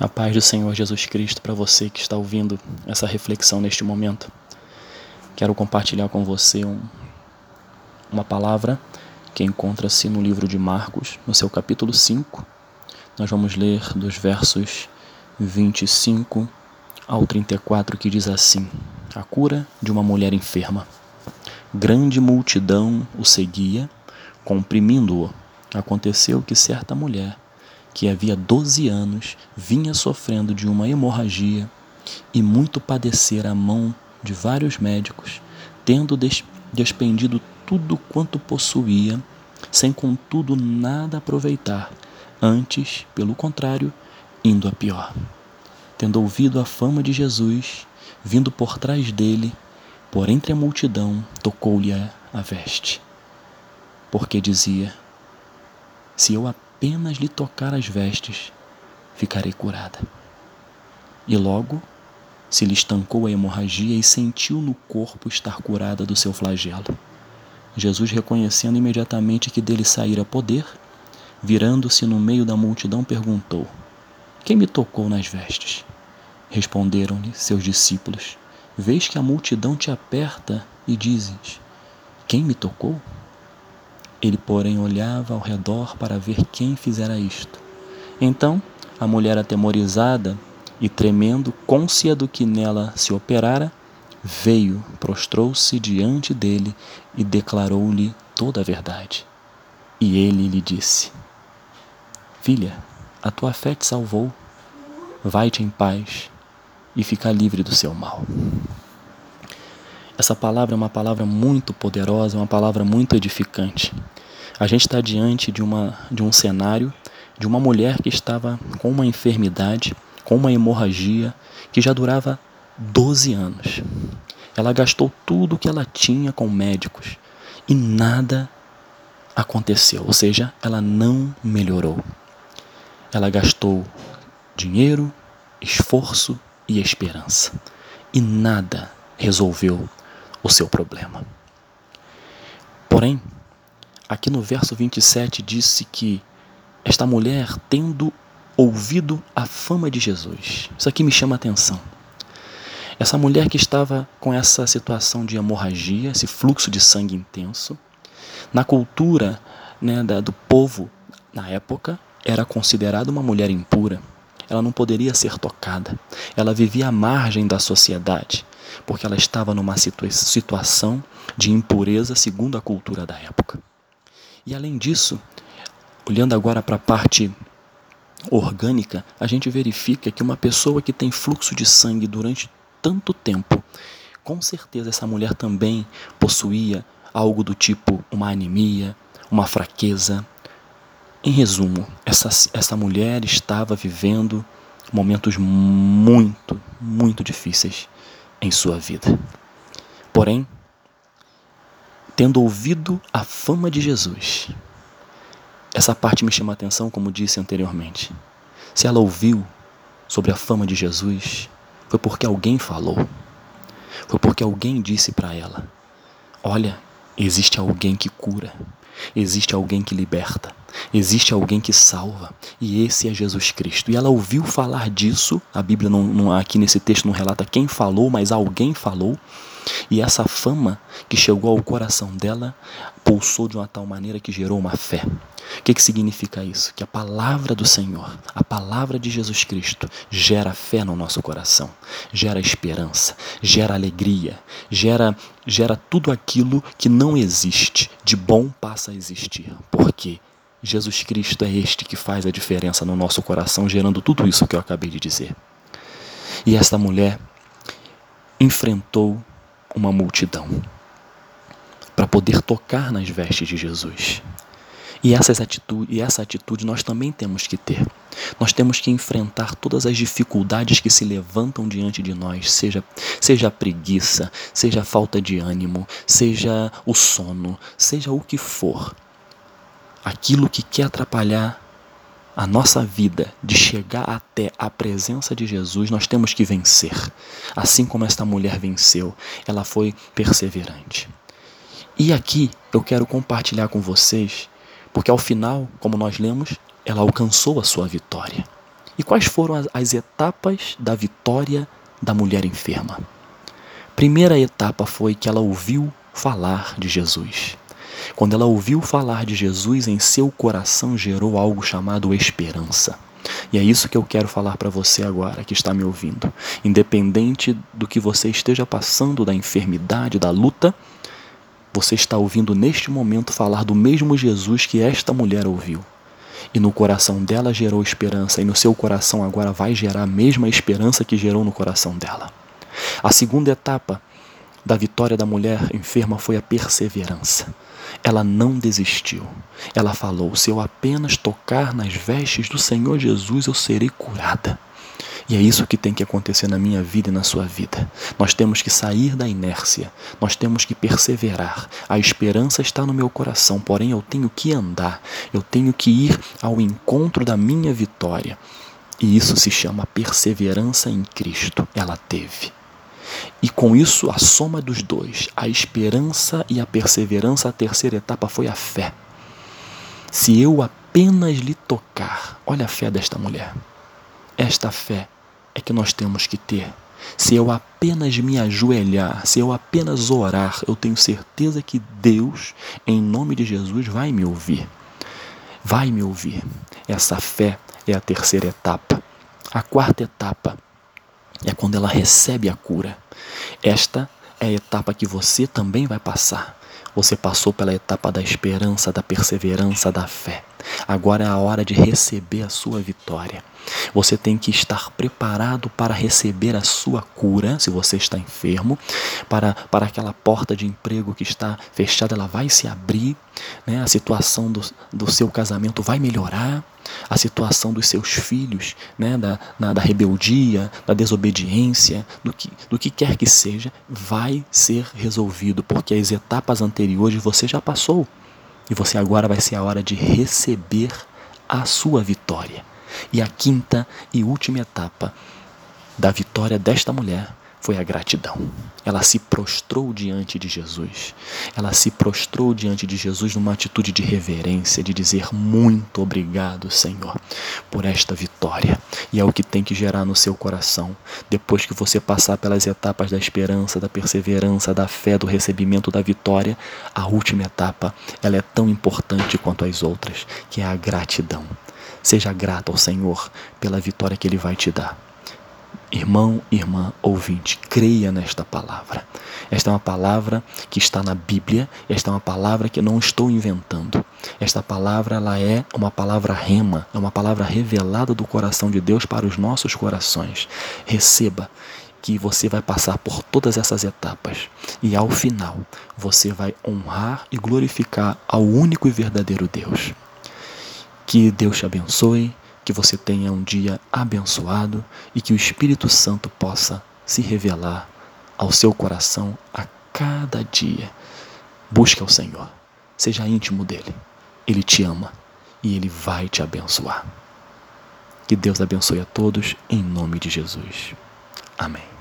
A paz do Senhor Jesus Cristo para você que está ouvindo essa reflexão neste momento. Quero compartilhar com você um, uma palavra que encontra-se no livro de Marcos, no seu capítulo 5. Nós vamos ler dos versos 25 ao 34 que diz assim: A cura de uma mulher enferma. Grande multidão o seguia, comprimindo-o. Aconteceu que certa mulher que havia 12 anos vinha sofrendo de uma hemorragia e muito padecer a mão de vários médicos, tendo despendido tudo quanto possuía, sem contudo nada aproveitar, antes, pelo contrário, indo a pior. Tendo ouvido a fama de Jesus, vindo por trás dele, por entre a multidão, tocou-lhe a veste. Porque dizia: Se eu apenas lhe tocar as vestes, ficarei curada. E logo se lhe estancou a hemorragia e sentiu no corpo estar curada do seu flagelo. Jesus, reconhecendo imediatamente que dele saíra poder, virando-se no meio da multidão, perguntou: Quem me tocou nas vestes? Responderam-lhe seus discípulos: Vês que a multidão te aperta e dizes: Quem me tocou? Ele, porém, olhava ao redor para ver quem fizera isto. Então, a mulher atemorizada e tremendo, côncia do que nela se operara, veio, prostrou-se diante dele e declarou-lhe toda a verdade. E ele lhe disse: Filha, a tua fé te salvou. Vai-te em paz e fica livre do seu mal. Essa palavra é uma palavra muito poderosa, uma palavra muito edificante. A gente está diante de, uma, de um cenário de uma mulher que estava com uma enfermidade, com uma hemorragia que já durava 12 anos. Ela gastou tudo o que ela tinha com médicos e nada aconteceu, ou seja, ela não melhorou. Ela gastou dinheiro, esforço e esperança e nada resolveu o seu problema. Porém, aqui no verso 27 disse que esta mulher, tendo ouvido a fama de Jesus, isso aqui me chama a atenção. Essa mulher que estava com essa situação de hemorragia, esse fluxo de sangue intenso, na cultura né, da, do povo na época, era considerada uma mulher impura. Ela não poderia ser tocada. Ela vivia à margem da sociedade, porque ela estava numa situa situação de impureza segundo a cultura da época. E além disso, olhando agora para a parte orgânica, a gente verifica que uma pessoa que tem fluxo de sangue durante tanto tempo, com certeza essa mulher também possuía algo do tipo uma anemia, uma fraqueza. Em resumo, essa, essa mulher estava vivendo momentos muito, muito difíceis em sua vida. Porém, tendo ouvido a fama de Jesus. Essa parte me chama a atenção, como disse anteriormente. Se ela ouviu sobre a fama de Jesus, foi porque alguém falou. Foi porque alguém disse para ela: Olha, existe alguém que cura, existe alguém que liberta, existe alguém que salva, e esse é Jesus Cristo. E ela ouviu falar disso, a Bíblia não, não, aqui nesse texto não relata quem falou, mas alguém falou, e essa fama que chegou ao coração dela pulsou de uma tal maneira que gerou uma fé. O que, que significa isso? Que a palavra do Senhor, a palavra de Jesus Cristo, gera fé no nosso coração, gera esperança, gera alegria, gera, gera tudo aquilo que não existe, de bom passa a existir. Porque Jesus Cristo é este que faz a diferença no nosso coração, gerando tudo isso que eu acabei de dizer. E esta mulher enfrentou uma multidão para poder tocar nas vestes de Jesus. E, essas atitude, e essa atitude nós também temos que ter. Nós temos que enfrentar todas as dificuldades que se levantam diante de nós, seja, seja a preguiça, seja a falta de ânimo, seja o sono, seja o que for. Aquilo que quer atrapalhar a nossa vida de chegar até a presença de Jesus, nós temos que vencer. Assim como esta mulher venceu, ela foi perseverante. E aqui eu quero compartilhar com vocês, porque ao final, como nós lemos, ela alcançou a sua vitória. E quais foram as, as etapas da vitória da mulher enferma? Primeira etapa foi que ela ouviu falar de Jesus. Quando ela ouviu falar de Jesus, em seu coração gerou algo chamado esperança. E é isso que eu quero falar para você agora que está me ouvindo. Independente do que você esteja passando, da enfermidade, da luta, você está ouvindo neste momento falar do mesmo Jesus que esta mulher ouviu. E no coração dela gerou esperança, e no seu coração agora vai gerar a mesma esperança que gerou no coração dela. A segunda etapa da vitória da mulher enferma foi a perseverança. Ela não desistiu. Ela falou: Se eu apenas tocar nas vestes do Senhor Jesus, eu serei curada. E é isso que tem que acontecer na minha vida e na sua vida. Nós temos que sair da inércia, nós temos que perseverar. A esperança está no meu coração, porém eu tenho que andar, eu tenho que ir ao encontro da minha vitória. E isso se chama perseverança em Cristo. Ela teve. E com isso, a soma dos dois, a esperança e a perseverança, a terceira etapa foi a fé. Se eu apenas lhe tocar, olha a fé desta mulher. Esta fé é que nós temos que ter. Se eu apenas me ajoelhar, se eu apenas orar, eu tenho certeza que Deus, em nome de Jesus, vai me ouvir. Vai me ouvir. Essa fé é a terceira etapa. A quarta etapa é quando ela recebe a cura. Esta é a etapa que você também vai passar. Você passou pela etapa da esperança, da perseverança, da fé. Agora é a hora de receber a sua vitória. Você tem que estar preparado para receber a sua cura, se você está enfermo, para, para aquela porta de emprego que está fechada, ela vai se abrir, né? a situação do, do seu casamento vai melhorar, a situação dos seus filhos, né? da, na, da rebeldia, da desobediência, do que, do que quer que seja, vai ser resolvido, porque as etapas anteriores você já passou. E você agora vai ser a hora de receber a sua vitória. E a quinta e última etapa da vitória desta mulher foi a gratidão. Ela se prostrou diante de Jesus. Ela se prostrou diante de Jesus numa atitude de reverência, de dizer muito obrigado, Senhor, por esta vitória. E é o que tem que gerar no seu coração. Depois que você passar pelas etapas da esperança, da perseverança, da fé, do recebimento da vitória, a última etapa, ela é tão importante quanto as outras, que é a gratidão. Seja grato ao Senhor pela vitória que ele vai te dar. Irmão, irmã, ouvinte, creia nesta palavra. Esta é uma palavra que está na Bíblia, esta é uma palavra que não estou inventando. Esta palavra ela é uma palavra rema, é uma palavra revelada do coração de Deus para os nossos corações. Receba que você vai passar por todas essas etapas e ao final você vai honrar e glorificar ao único e verdadeiro Deus. Que Deus te abençoe que você tenha um dia abençoado e que o Espírito Santo possa se revelar ao seu coração a cada dia. Busque ao Senhor, seja íntimo dele. Ele te ama e ele vai te abençoar. Que Deus abençoe a todos em nome de Jesus. Amém.